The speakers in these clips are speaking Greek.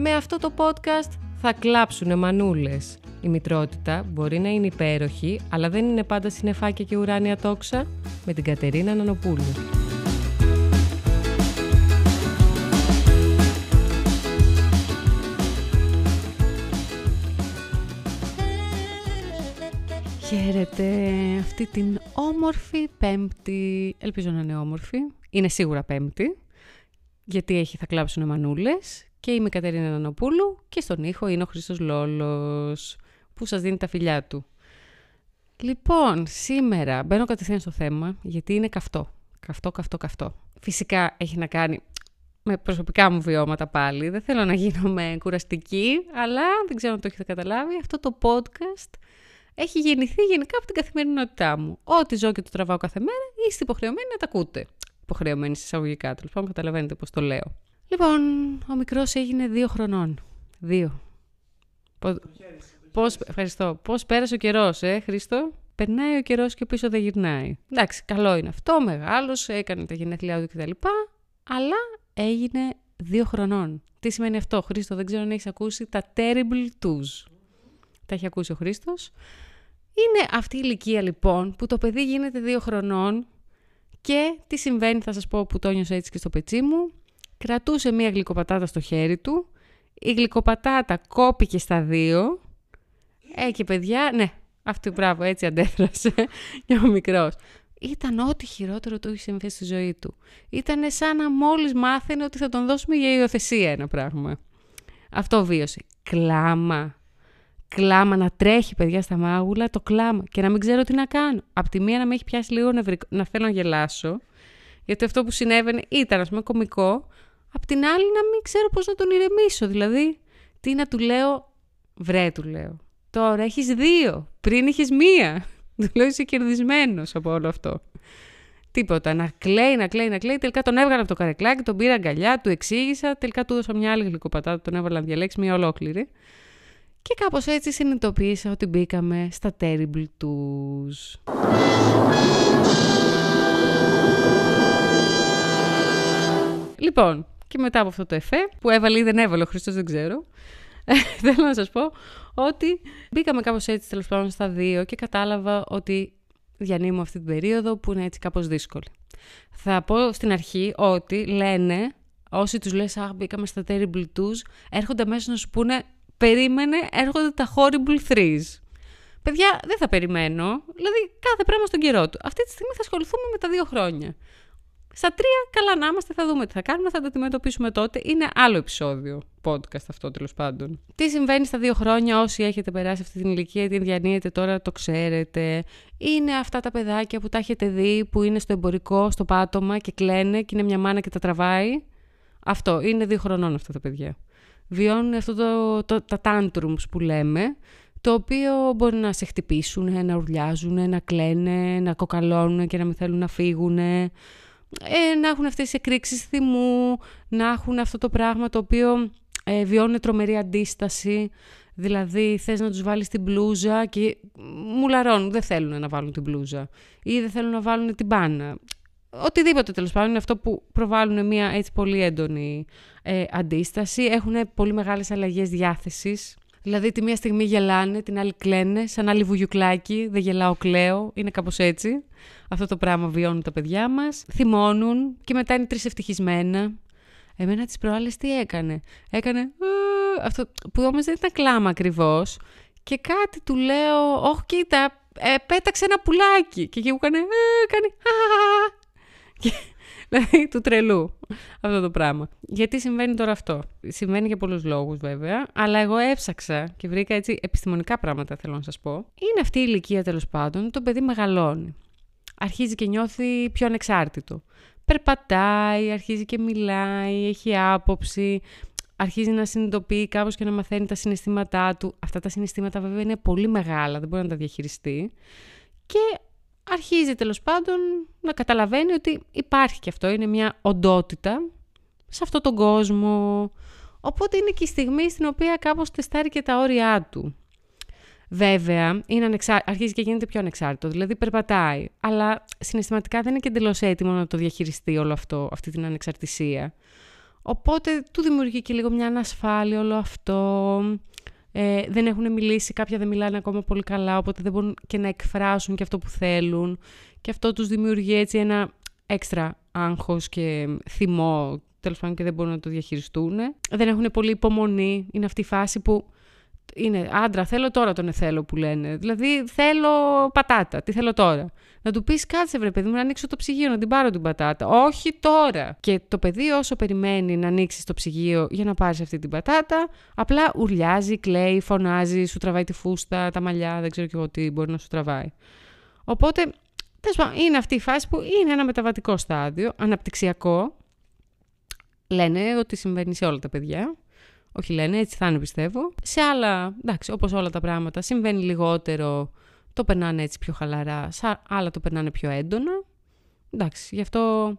Με αυτό το podcast θα κλάψουνε μανούλες. Η μητρότητα μπορεί να είναι υπέροχη, αλλά δεν είναι πάντα συνεφάκια και ουράνια τόξα. Με την Κατερίνα Νανοπούλου. Χαίρετε αυτή την όμορφη πέμπτη. Ελπίζω να είναι όμορφη. Είναι σίγουρα πέμπτη. Γιατί έχει θα κλάψουν μανούλες. Και είμαι η Κατερίνα Νανοπούλου και στον ήχο είναι ο Χρήστος Λόλος που σας δίνει τα φιλιά του. Λοιπόν, σήμερα μπαίνω κατευθείαν στο θέμα γιατί είναι καυτό. Καυτό, καυτό, καυτό. Φυσικά έχει να κάνει με προσωπικά μου βιώματα πάλι. Δεν θέλω να γίνομαι κουραστική, αλλά δεν ξέρω αν το έχετε καταλάβει. Αυτό το podcast έχει γεννηθεί γενικά από την καθημερινότητά μου. Ό,τι ζω και το τραβάω κάθε μέρα, είστε υποχρεωμένοι να τα ακούτε. Υποχρεωμένοι εισαγωγικά, τέλος πάντων, καταλαβαίνετε πώς το λέω. Λοιπόν, ο μικρός έγινε δύο χρονών. Δύο. Πώς, ευχαριστώ. Πώς πέρασε ο καιρός, ε, Χρήστο; Περνάει ο καιρός και πίσω δεν γυρνάει. Εντάξει, καλό είναι αυτό. Μεγάλος, έκανε τα γενέθλιά του κτλ. Αλλά έγινε δύο χρονών. Τι σημαίνει αυτό, Χρήστο, δεν ξέρω αν έχεις ακούσει τα terrible twos. Τα έχει ακούσει ο Χρήστος. Είναι αυτή η ηλικία λοιπόν που το παιδί γίνεται δύο χρονών και τι συμβαίνει θα σας πω που το νιώσα έτσι και στο πετσί μου. Κρατούσε μία γλυκοπατάτα στο χέρι του, η γλυκοπατάτα κόπηκε στα δύο. Ε, και παιδιά, ναι, αυτή μπράβο, έτσι αντέδρασε για ο μικρός. Ήταν ό,τι χειρότερο του είχε συμβεί στη ζωή του. Ήταν σαν να μόλις μάθαινε ότι θα τον δώσουμε για υιοθεσία ένα πράγμα. Αυτό βίωσε. Κλάμα, κλάμα, να τρέχει παιδιά στα μάγουλα, το κλάμα και να μην ξέρω τι να κάνω. Απ' τη μία να με έχει πιάσει λίγο νευρικό, να θέλω να γελάσω, γιατί αυτό που συνέβαινε ήταν ας πούμε κωμικό, απ' την άλλη να μην ξέρω πώς να τον ηρεμήσω, δηλαδή τι να του λέω, βρέ του λέω, τώρα έχεις δύο, πριν είχες μία, του λέω είσαι κερδισμένος από όλο αυτό. Τίποτα. Να κλαίει, να κλαίει, να κλαίει. Τελικά τον έβγαλα από το καρεκλάκι, τον πήρα αγκαλιά, του εξήγησα. Τελικά του έδωσα μια άλλη γλυκοπατάτα, τον έβαλα να διαλέξει μια ολόκληρη. Και κάπως έτσι συνειδητοποίησα ότι μπήκαμε στα terrible τους. Λοιπόν, και μετά από αυτό το εφέ, που έβαλε ή δεν έβαλε ο Χριστός δεν ξέρω, θέλω να σας πω ότι μπήκαμε κάπως έτσι τέλος πάντων στα δύο και κατάλαβα ότι διανύμω αυτή την περίοδο που είναι έτσι κάπως δύσκολη. Θα πω στην αρχή ότι λένε, όσοι τους λες «Αχ, μπήκαμε στα terrible twos», έρχονται μέσα να σου πούνε περίμενε, έρχονται τα horrible threes. Παιδιά, δεν θα περιμένω. Δηλαδή, κάθε πράγμα στον καιρό του. Αυτή τη στιγμή θα ασχοληθούμε με τα δύο χρόνια. Στα τρία, καλά να είμαστε, θα δούμε τι θα κάνουμε, θα τα αντιμετωπίσουμε τότε. Είναι άλλο επεισόδιο podcast αυτό τέλος πάντων. Τι συμβαίνει στα δύο χρόνια, όσοι έχετε περάσει αυτή την ηλικία, την διανύετε τώρα, το ξέρετε. Είναι αυτά τα παιδάκια που τα έχετε δει, που είναι στο εμπορικό, στο πάτωμα και κλαίνε και είναι μια μάνα και τα τραβάει. Αυτό, είναι δύο χρονών αυτά τα παιδιά βιώνουν αυτό το, το, τα tantrums που λέμε, το οποίο μπορεί να σε χτυπήσουν, να ουρλιάζουν, να κλαίνε, να κοκαλώνουν και να μην θέλουν να φύγουν, ε, να έχουν αυτές τις εκρήξεις θυμού, να έχουν αυτό το πράγμα το οποίο ε, βιώνουν τρομερή αντίσταση, δηλαδή θες να τους βάλεις την μπλούζα και μουλαρώνουν, δεν θέλουν να βάλουν την μπλούζα ή δεν θέλουν να βάλουν την μπάνα οτιδήποτε τέλος πάντων είναι αυτό που προβάλλουν μια έτσι πολύ έντονη ε, αντίσταση. Έχουν πολύ μεγάλες αλλαγές διάθεσης. Δηλαδή τη μία στιγμή γελάνε, την άλλη κλαίνε, σαν άλλη βουγιουκλάκι, δεν γελάω, κλαίω, είναι κάπως έτσι. Αυτό το πράγμα βιώνουν τα παιδιά μας. Θυμώνουν και μετά είναι τρεις ευτυχισμένα. Εμένα τις προάλλες τι έκανε; Έκανε αυτό που όμως δεν ήταν κλάμα ακριβώς. Και κάτι του λέω, όχι κοίτα, ε, πέταξε ένα πουλάκι. Και εκεί μου έκανε, ε, κάνει, δηλαδή του τρελού αυτό το πράγμα. Γιατί συμβαίνει τώρα αυτό; Συμβαίνει για πολλούς λόγους βέβαια, αλλά εγώ έψαξα και βρήκα έτσι επιστημονικά πράγματα θέλω να σας πω. Είναι αυτή η ηλικία τέλος πάντων, το παιδί μεγαλώνει. Αρχίζει και νιώθει πιο ανεξάρτητο. Περπατάει, αρχίζει και μιλάει, έχει άποψη, αρχίζει να συνειδητοποιεί κάπως και να μαθαίνει τα συναισθήματά του. Αυτά τα συναισθήματα βέβαια είναι πολύ μεγάλα, δεν μπορεί να τα διαχειριστεί. Και αρχίζει τέλος πάντων να καταλαβαίνει ότι υπάρχει και αυτό, είναι μια οντότητα σε αυτόν τον κόσμο. Οπότε είναι και η στιγμή στην οποία κάπως τεστάρει και τα όρια του. Βέβαια, είναι ανεξά... αρχίζει και γίνεται πιο ανεξάρτητο, δηλαδή περπατάει, αλλά συναισθηματικά δεν είναι και εντελώς έτοιμο να το διαχειριστεί όλο αυτό, αυτή την ανεξαρτησία. Οπότε του δημιουργεί και λίγο μια ανασφάλεια όλο αυτό. Ε, δεν έχουν μιλήσει, κάποια δεν μιλάνε ακόμα πολύ καλά, οπότε δεν μπορούν και να εκφράσουν και αυτό που θέλουν. Και αυτό τους δημιουργεί έτσι ένα έξτρα άγχος και θυμό, τέλος πάντων και δεν μπορούν να το διαχειριστούν. Δεν έχουν πολύ υπομονή, είναι αυτή η φάση που είναι άντρα, θέλω τώρα τον εθέλω που λένε. Δηλαδή θέλω πατάτα, τι θέλω τώρα. Να του πεις κάτσε βρε παιδί μου να ανοίξω το ψυγείο, να την πάρω την πατάτα. Όχι τώρα. Και το παιδί όσο περιμένει να ανοίξει το ψυγείο για να πάρει αυτή την πατάτα, απλά ουρλιάζει, κλαίει, φωνάζει, σου τραβάει τη φούστα, τα μαλλιά, δεν ξέρω και εγώ τι μπορεί να σου τραβάει. Οπότε, είναι αυτή η φάση που είναι ένα μεταβατικό στάδιο, αναπτυξιακό. Λένε ότι συμβαίνει σε όλα τα παιδιά. Όχι λένε, έτσι θα είναι πιστεύω. Σε άλλα, εντάξει, όπως όλα τα πράγματα, συμβαίνει λιγότερο, το περνάνε έτσι πιο χαλαρά, σε άλλα το περνάνε πιο έντονα. Εντάξει, γι' αυτό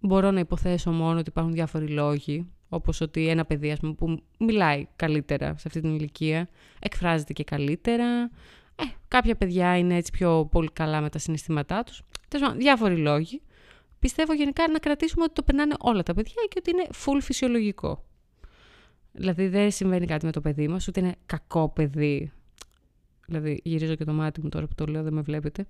μπορώ να υποθέσω μόνο ότι υπάρχουν διάφοροι λόγοι, όπως ότι ένα παιδί ας πούμε, που μιλάει καλύτερα σε αυτή την ηλικία, εκφράζεται και καλύτερα. Ε, κάποια παιδιά είναι έτσι πιο πολύ καλά με τα συναισθήματά τους. Τέλος διάφοροι λόγοι. Πιστεύω γενικά να κρατήσουμε ότι το περνάνε όλα τα παιδιά και ότι είναι full φυσιολογικό. Δηλαδή δεν συμβαίνει κάτι με το παιδί μας, ούτε είναι κακό παιδί. Δηλαδή γυρίζω και το μάτι μου τώρα που το λέω, δεν με βλέπετε.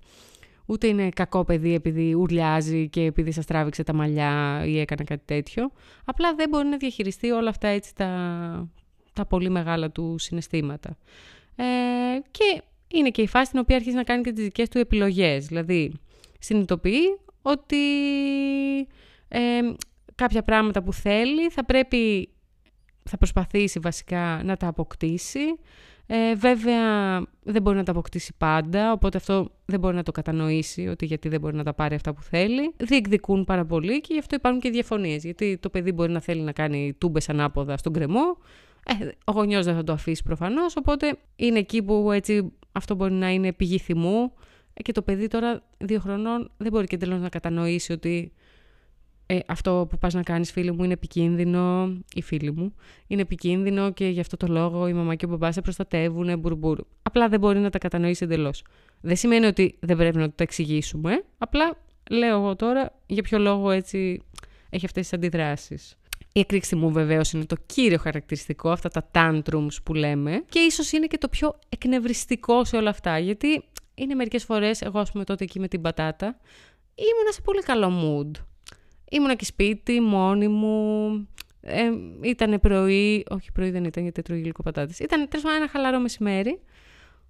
Ούτε είναι κακό παιδί επειδή ουρλιάζει και επειδή σας τράβηξε τα μαλλιά ή έκανε κάτι τέτοιο. Απλά δεν μπορεί να διαχειριστεί όλα αυτά έτσι τα, τα πολύ μεγάλα του συναισθήματα. Ε, και είναι και η φάση στην οποία αρχίζει να κάνει και τις δικές του επιλογές. Δηλαδή συνειδητοποιεί ότι ε, κάποια πράγματα που θέλει θα πρέπει θα προσπαθήσει βασικά να τα αποκτήσει. Ε, βέβαια δεν μπορεί να τα αποκτήσει πάντα, οπότε αυτό δεν μπορεί να το κατανοήσει ότι γιατί δεν μπορεί να τα πάρει αυτά που θέλει. Διεκδικούν πάρα πολύ και γι' αυτό υπάρχουν και διαφωνίες, γιατί το παιδί μπορεί να θέλει να κάνει τούμπες ανάποδα στον κρεμό, ε, ο γονιός δεν θα το αφήσει προφανώς, οπότε είναι εκεί που έτσι αυτό μπορεί να είναι πηγή θυμού ε, και το παιδί τώρα δύο χρονών δεν μπορεί και τέλος να κατανοήσει ότι ε, αυτό που πας να κάνεις φίλη μου είναι επικίνδυνο, η φίλη μου, είναι επικίνδυνο και γι' αυτό το λόγο η μαμά και ο μπαμπάς σε προστατεύουν, μπουρμπούρ. Απλά δεν μπορεί να τα κατανοήσει εντελώς. Δεν σημαίνει ότι δεν πρέπει να το εξηγήσουμε, απλά λέω εγώ τώρα για ποιο λόγο έτσι έχει αυτές τις αντιδράσεις. Η εκρήξη μου βεβαίως είναι το κύριο χαρακτηριστικό, αυτά τα tantrums που λέμε και ίσως είναι και το πιο εκνευριστικό σε όλα αυτά, γιατί είναι μερικές φορές, εγώ ας πούμε τότε εκεί με την πατάτα, ήμουνα σε πολύ καλό mood. Ήμουνα και σπίτι, μόνη μου. Ε, ήταν πρωί, όχι πρωί δεν ήταν γιατί τρώγει λίγο πατάτες. Ήταν τέλος ένα χαλαρό μεσημέρι.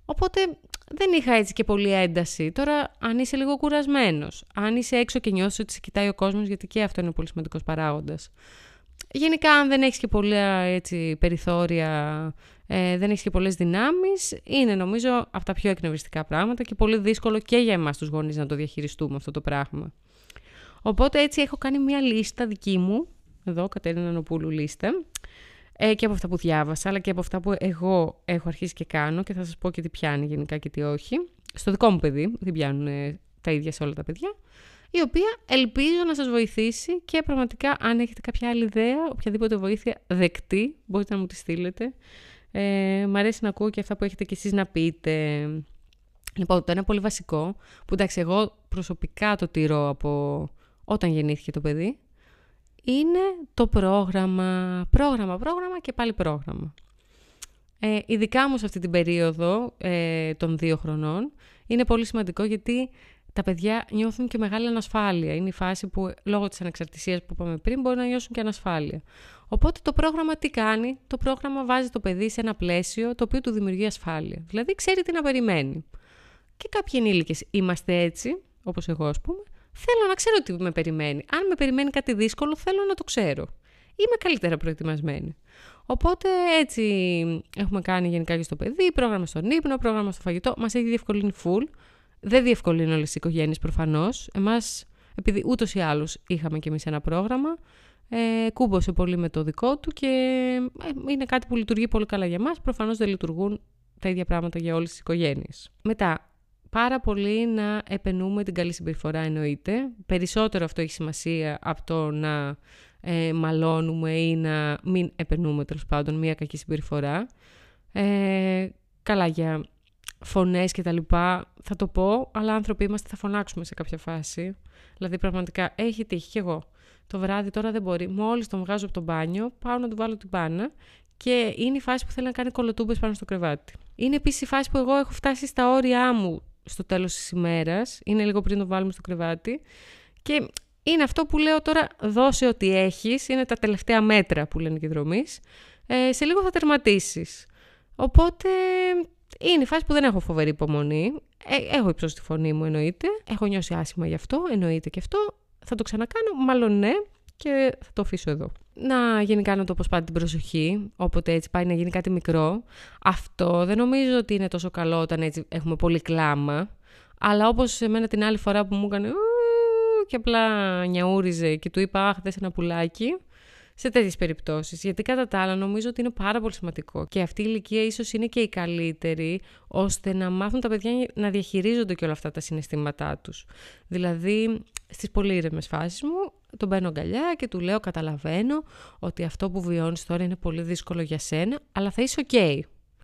Οπότε δεν είχα έτσι και πολύ ένταση. Τώρα, αν είσαι λίγο κουρασμένος, αν είσαι έξω και νιώθεις ότι σε κοιτάει ο κόσμος, γιατί και αυτό είναι πολύ σημαντικός παράγοντας. Γενικά, αν δεν έχεις και πολλά έτσι, περιθώρια, ε, δεν έχεις και πολλές δυνάμεις, είναι νομίζω από τα πιο εκνευριστικά πράγματα και πολύ δύσκολο και για εμάς τους γονείς να το διαχειριστούμε αυτό το πράγμα. Οπότε έτσι έχω κάνει μια λίστα δική μου, εδώ Κατερίνα Νοπούλου λίστα, ε, και από αυτά που διάβασα, αλλά και από αυτά που εγώ έχω αρχίσει και κάνω και θα σας πω και τι πιάνει γενικά και τι όχι. Στο δικό μου παιδί, δεν πιάνουν ε, τα ίδια σε όλα τα παιδιά, η οποία ελπίζω να σας βοηθήσει και πραγματικά αν έχετε κάποια άλλη ιδέα, οποιαδήποτε βοήθεια δεκτή, μπορείτε να μου τη στείλετε. Ε, μ' αρέσει να ακούω και αυτά που έχετε κι εσείς να πείτε. Λοιπόν, το ένα πολύ βασικό, που εντάξει εγώ προσωπικά το τηρώ από όταν γεννήθηκε το παιδί, είναι το πρόγραμμα, πρόγραμμα, πρόγραμμα και πάλι πρόγραμμα. Ε, ειδικά μου σε αυτή την περίοδο ε, των δύο χρονών είναι πολύ σημαντικό γιατί τα παιδιά νιώθουν και μεγάλη ανασφάλεια. Είναι η φάση που λόγω της ανεξαρτησίας που είπαμε πριν μπορεί να νιώσουν και ανασφάλεια. Οπότε το πρόγραμμα τι κάνει, το πρόγραμμα βάζει το παιδί σε ένα πλαίσιο το οποίο του δημιουργεί ασφάλεια. Δηλαδή ξέρει τι να περιμένει. Και κάποιοι ενήλικες είμαστε έτσι, όπως εγώ ας πούμε, Θέλω να ξέρω τι με περιμένει. Αν με περιμένει κάτι δύσκολο, θέλω να το ξέρω. Είμαι καλύτερα προετοιμασμένη. Οπότε έτσι έχουμε κάνει γενικά και στο παιδί, πρόγραμμα στον ύπνο, πρόγραμμα στο φαγητό. Μας έχει διευκολύνει full. Δεν διευκολύνει όλες οι οικογένειες προφανώς. Εμάς, επειδή ούτως ή άλλως είχαμε κι εμείς ένα πρόγραμμα, ε, κούμπωσε πολύ με το δικό του και ε, είναι κάτι που λειτουργεί πολύ καλά για μα. Προφανώς δεν λειτουργούν τα ίδια πράγματα για όλες τις οικογένειες. Μετά, πάρα πολύ να επενούμε την καλή συμπεριφορά εννοείται. Περισσότερο αυτό έχει σημασία από το να ε, μαλώνουμε ή να μην επενούμε τέλος πάντων μια κακή συμπεριφορά. Ε, καλά για φωνές και τα λοιπά θα το πω, αλλά άνθρωποι είμαστε θα φωνάξουμε σε κάποια φάση. Δηλαδή πραγματικά έχει τύχει και εγώ το βράδυ τώρα δεν μπορεί. Μόλις τον βγάζω από το μπάνιο, πάω να του βάλω την μπάνα και είναι η φάση που θέλει να κάνει κολοτούμπες πάνω στο κρεβάτι. Είναι επίσης η φάση που εγώ έχω φτάσει στα όρια μου στο τέλος της ημέρας. Είναι λίγο πριν το βάλουμε στο κρεβάτι. Και είναι αυτό που λέω τώρα, δώσε ό,τι έχεις. Είναι τα τελευταία μέτρα που λένε οι δρομή. Ε, σε λίγο θα τερματίσεις. Οπότε είναι η φάση που δεν έχω φοβερή υπομονή. Ε, έχω υψώσει τη φωνή μου, εννοείται. Έχω νιώσει άσχημα γι' αυτό, εννοείται και αυτό. Θα το ξανακάνω, μάλλον ναι, και θα το αφήσω εδώ. Να γενικά να το αποσπάτε την προσοχή, όποτε έτσι πάει να γίνει κάτι μικρό. Αυτό δεν νομίζω ότι είναι τόσο καλό όταν έτσι έχουμε πολύ κλάμα. Αλλά όπως εμένα την άλλη φορά που μου έκανε και απλά νιαούριζε και του είπα «Αχ, δες ένα πουλάκι», σε τέτοιες περιπτώσεις. Γιατί κατά τα άλλα νομίζω ότι είναι πάρα πολύ σημαντικό. Και αυτή η ηλικία ίσως είναι και η καλύτερη, ώστε να μάθουν τα παιδιά να διαχειρίζονται και όλα αυτά τα συναισθήματά τους. Δηλαδή, στις πολύ ήρεμες φάσεις μου, τον παίρνω αγκαλιά και του λέω: Καταλαβαίνω ότι αυτό που βιώνεις τώρα είναι πολύ δύσκολο για σένα, αλλά θα είσαι OK.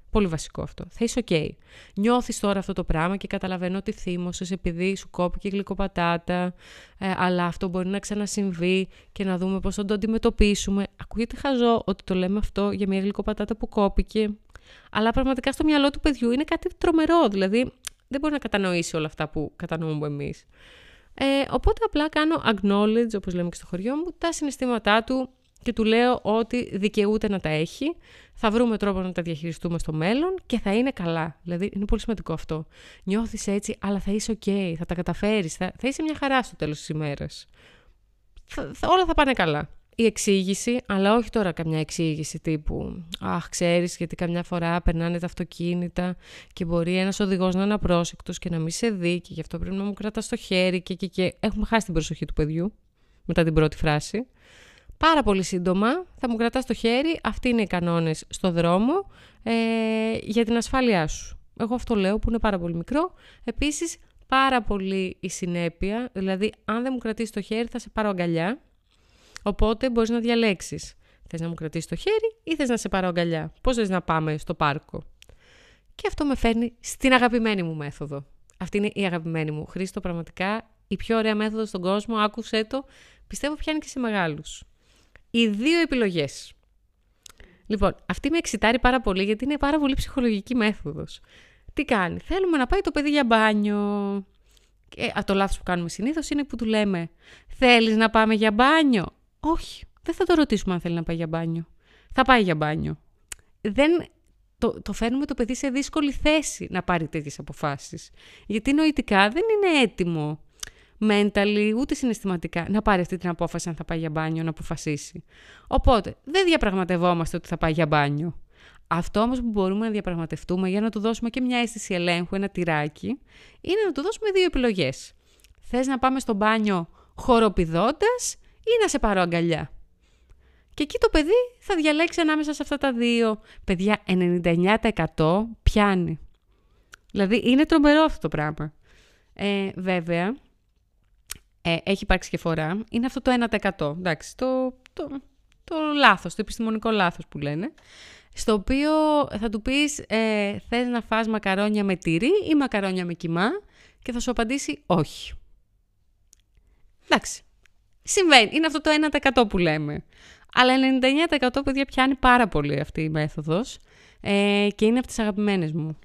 Πολύ βασικό αυτό. Θα είσαι OK. Νιώθεις τώρα αυτό το πράγμα και καταλαβαίνω ότι θύμωσες επειδή σου κόπηκε γλυκοπατάτα, ε, αλλά αυτό μπορεί να ξανασυμβεί και να δούμε πώς θα το αντιμετωπίσουμε. Ακούγεται χαζό ότι το λέμε αυτό για μια γλυκοπατάτα που κόπηκε. Αλλά πραγματικά στο μυαλό του παιδιού είναι κάτι τρομερό. Δηλαδή δεν μπορεί να κατανοήσει όλα αυτά που κατανοούμε εμείς. Ε, οπότε απλά κάνω acknowledge, όπως λέμε και στο χωριό μου, τα συναισθήματά του και του λέω ότι δικαιούται να τα έχει, θα βρούμε τρόπο να τα διαχειριστούμε στο μέλλον και θα είναι καλά. Δηλαδή είναι πολύ σημαντικό αυτό. Νιώθεις έτσι, αλλά θα είσαι ok, θα τα καταφέρεις, θα, θα είσαι μια χαρά στο τέλος της ημέρας. όλα θα πάνε καλά. Η εξήγηση, αλλά όχι τώρα καμιά εξήγηση τύπου «Αχ, ξέρεις, γιατί καμιά φορά περνάνε τα αυτοκίνητα και μπορεί ένας οδηγός να είναι απρόσεκτος και να μην σε δει και γι' αυτό πρέπει να μου κρατάς στο χέρι και, και, και έχουμε χάσει την προσοχή του παιδιού μετά την πρώτη φράση. Πάρα πολύ σύντομα θα μου κρατάς το χέρι, αυτοί είναι οι κανόνες στο δρόμο ε, για την ασφάλειά σου. Εγώ αυτό λέω που είναι πάρα πολύ μικρό. Επίσης πάρα πολύ η συνέπεια, δηλαδή αν δεν μου κρατήσει το χέρι θα σε πάρω αγκαλιά, οπότε μπορείς να διαλέξεις. Θες να μου κρατήσεις το χέρι ή θες να σε πάρω αγκαλιά; Πώς θες να πάμε στο πάρκο; Και αυτό με φέρνει στην αγαπημένη μου μέθοδο. Αυτή είναι η αγαπημένη μου. Χρήστο πραγματικά η πιο ωραία μέθοδος στον κόσμο. Άκουσέ το. Πιστεύω πιάνει και σε μεγάλους οι δύο επιλογές. Λοιπόν, αυτή με εξητάρει πάρα πολύ γιατί είναι πάρα πολύ ψυχολογική μέθοδος. Τι κάνει, θέλουμε να πάει το παιδί για μπάνιο. Και, α, το λάθος που κάνουμε συνήθως είναι που του λέμε «Θέλεις να πάμε για μπάνιο» Όχι, δεν θα το ρωτήσουμε αν θέλει να πάει για μπάνιο. Θα πάει για μπάνιο. Δεν, το, το φέρνουμε το παιδί σε δύσκολη θέση να πάρει τέτοιες αποφάσεις. Γιατί νοητικά δεν είναι έτοιμο mentally, ούτε συναισθηματικά, να πάρει αυτή την απόφαση αν θα πάει για μπάνιο, να αποφασίσει. Οπότε, δεν διαπραγματευόμαστε ότι θα πάει για μπάνιο. Αυτό όμως που μπορούμε να διαπραγματευτούμε για να του δώσουμε και μια αίσθηση ελέγχου, ένα τυράκι, είναι να του δώσουμε δύο επιλογές. Θες να πάμε στο μπάνιο χοροπηδώντας ή να σε πάρω αγκαλιά. Και εκεί το παιδί θα διαλέξει ανάμεσα σε αυτά τα δύο. Παιδιά, 99% πιάνει. Δηλαδή, είναι τρομερό αυτό το πράγμα. Ε, βέβαια, ε, έχει υπάρξει και φορά, είναι αυτό το 1%. Εντάξει, το, το, το λάθος, το επιστημονικό λάθος που λένε. Στο οποίο θα του πεις, ε, θες να φας μακαρόνια με τυρί ή μακαρόνια με κιμά και θα σου απαντήσει όχι. Εντάξει, συμβαίνει, είναι αυτό το 1% που λέμε. Αλλά 99% παιδιά πιάνει πάρα πολύ αυτή η μέθοδος ε, και είναι από τις αγαπημένες μου.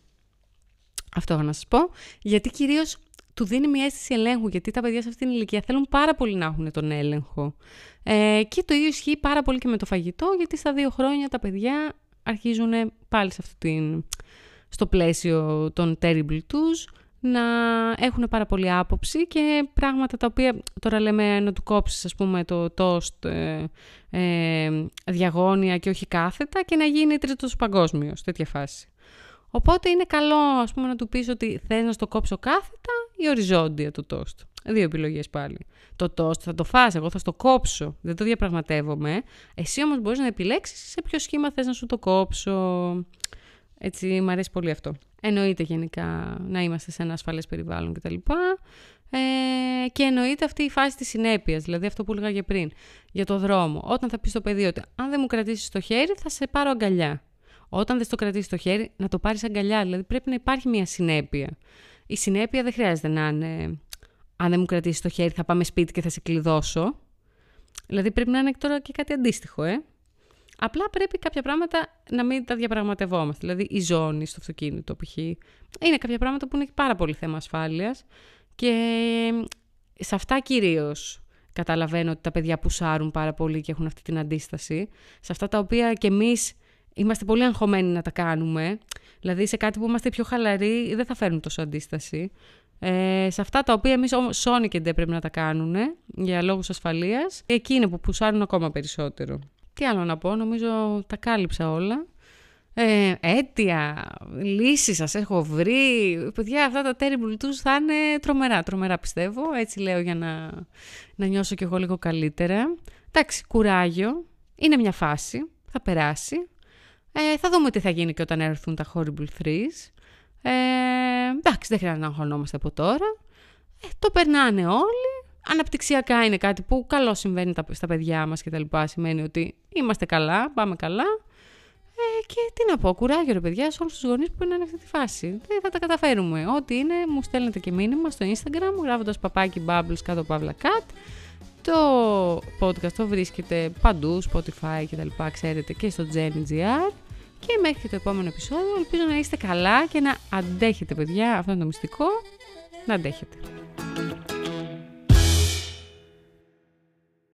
Αυτό έχω να σας πω, γιατί κυρίως του δίνει μια αίσθηση ελέγχου, γιατί τα παιδιά σε αυτήν την ηλικία θέλουν πάρα πολύ να έχουν τον έλεγχο. Ε, και το ίδιο ισχύει πάρα πολύ και με το φαγητό, γιατί στα δύο χρόνια τα παιδιά αρχίζουν πάλι σε αυτό την, στο πλαίσιο των terrible τους να έχουν πάρα πολύ άποψη και πράγματα τα οποία τώρα λέμε να του κόψεις ας πούμε το τόστ ε, ε, διαγώνια και όχι κάθετα και να γίνει τρίτος παγκόσμιος, τέτοια φάση. Οπότε είναι καλό ας πούμε να του πεις ότι θες να στο κόψω κάθετα ή οριζόντια το τόστ. Δύο επιλογές πάλι. Το τόστ θα το φας, εγώ θα στο κόψω. Δεν το διαπραγματεύομαι. Εσύ όμως μπορείς να επιλέξεις σε ποιο σχήμα θες να σου το κόψω. Έτσι, μου αρέσει πολύ αυτό. Εννοείται γενικά να είμαστε σε ένα ασφαλές περιβάλλον κτλ. Ε, και εννοείται αυτή η φάση της συνέπειας, δηλαδή αυτό που έλεγα και πριν, για το δρόμο. Όταν θα πεις στο παιδί ότι αν δεν μου κρατήσεις το χέρι θα σε πάρω αγκαλιά. Όταν δεν στο κρατήσεις το χέρι, να το πάρεις αγκαλιά. Δηλαδή πρέπει να υπάρχει μια συνέπεια. Η συνέπεια δεν χρειάζεται να είναι. Αν δεν μου κρατήσεις το χέρι, θα πάμε σπίτι και θα σε κλειδώσω. Δηλαδή πρέπει να είναι τώρα και κάτι αντίστοιχο, ε. Απλά πρέπει κάποια πράγματα να μην τα διαπραγματευόμαστε. Δηλαδή η ζώνη στο αυτοκίνητο, π.χ. Είναι κάποια πράγματα που είναι πάρα πολύ θέμα ασφάλειας και σε αυτά κυρίως καταλαβαίνω ότι τα παιδιά πουσάρουν πάρα πολύ και έχουν αυτή την αντίσταση. Σε αυτά τα οποία και εμείς είμαστε πολύ αγχωμένοι να τα κάνουμε. Δηλαδή σε κάτι που είμαστε πιο χαλαροί δεν θα φέρουν τόσο αντίσταση. Ε, σε αυτά τα οποία εμείς σώνει και δεν πρέπει να τα κάνουν για λόγους ασφαλείας, εκεί είναι που πουσάρουν ακόμα περισσότερο. Τι άλλο να πω, νομίζω τα κάλυψα όλα. Ε, αίτια, λύσεις σας έχω βρει. Παιδιά, αυτά τα terrible tools θα είναι τρομερά, τρομερά πιστεύω. Έτσι λέω για να, να νιώσω κι εγώ λίγο καλύτερα. Εντάξει, κουράγιο. Είναι μια φάση. Θα περάσει. Ε, θα δούμε τι θα γίνει και όταν έρθουν τα horrible threes. Ε, εντάξει, δεν χρειάζεται να αγχωνόμαστε από τώρα. Ε, το περνάνε όλοι. Αναπτυξιακά είναι κάτι που καλό συμβαίνει στα παιδιά μας και τα λοιπά. Σημαίνει ότι είμαστε καλά, πάμε καλά. Ε, και τι να πω, κουράγιο ρε παιδιά σε όλους τους γονείς που είναι σε αυτή τη φάση. Δεν θα τα καταφέρουμε. Ό,τι είναι, μου στέλνετε και μήνυμα στο Instagram, γράφοντας παπάκι bubbles κάτω παύλα cat. Το podcast το βρίσκεται παντού, Spotify και τα λοιπά, ξέρετε, και στο GenGR. Και μέχρι και το επόμενο επεισόδιο ελπίζω να είστε καλά και να αντέχετε παιδιά, αυτό είναι το μυστικό, να αντέχετε.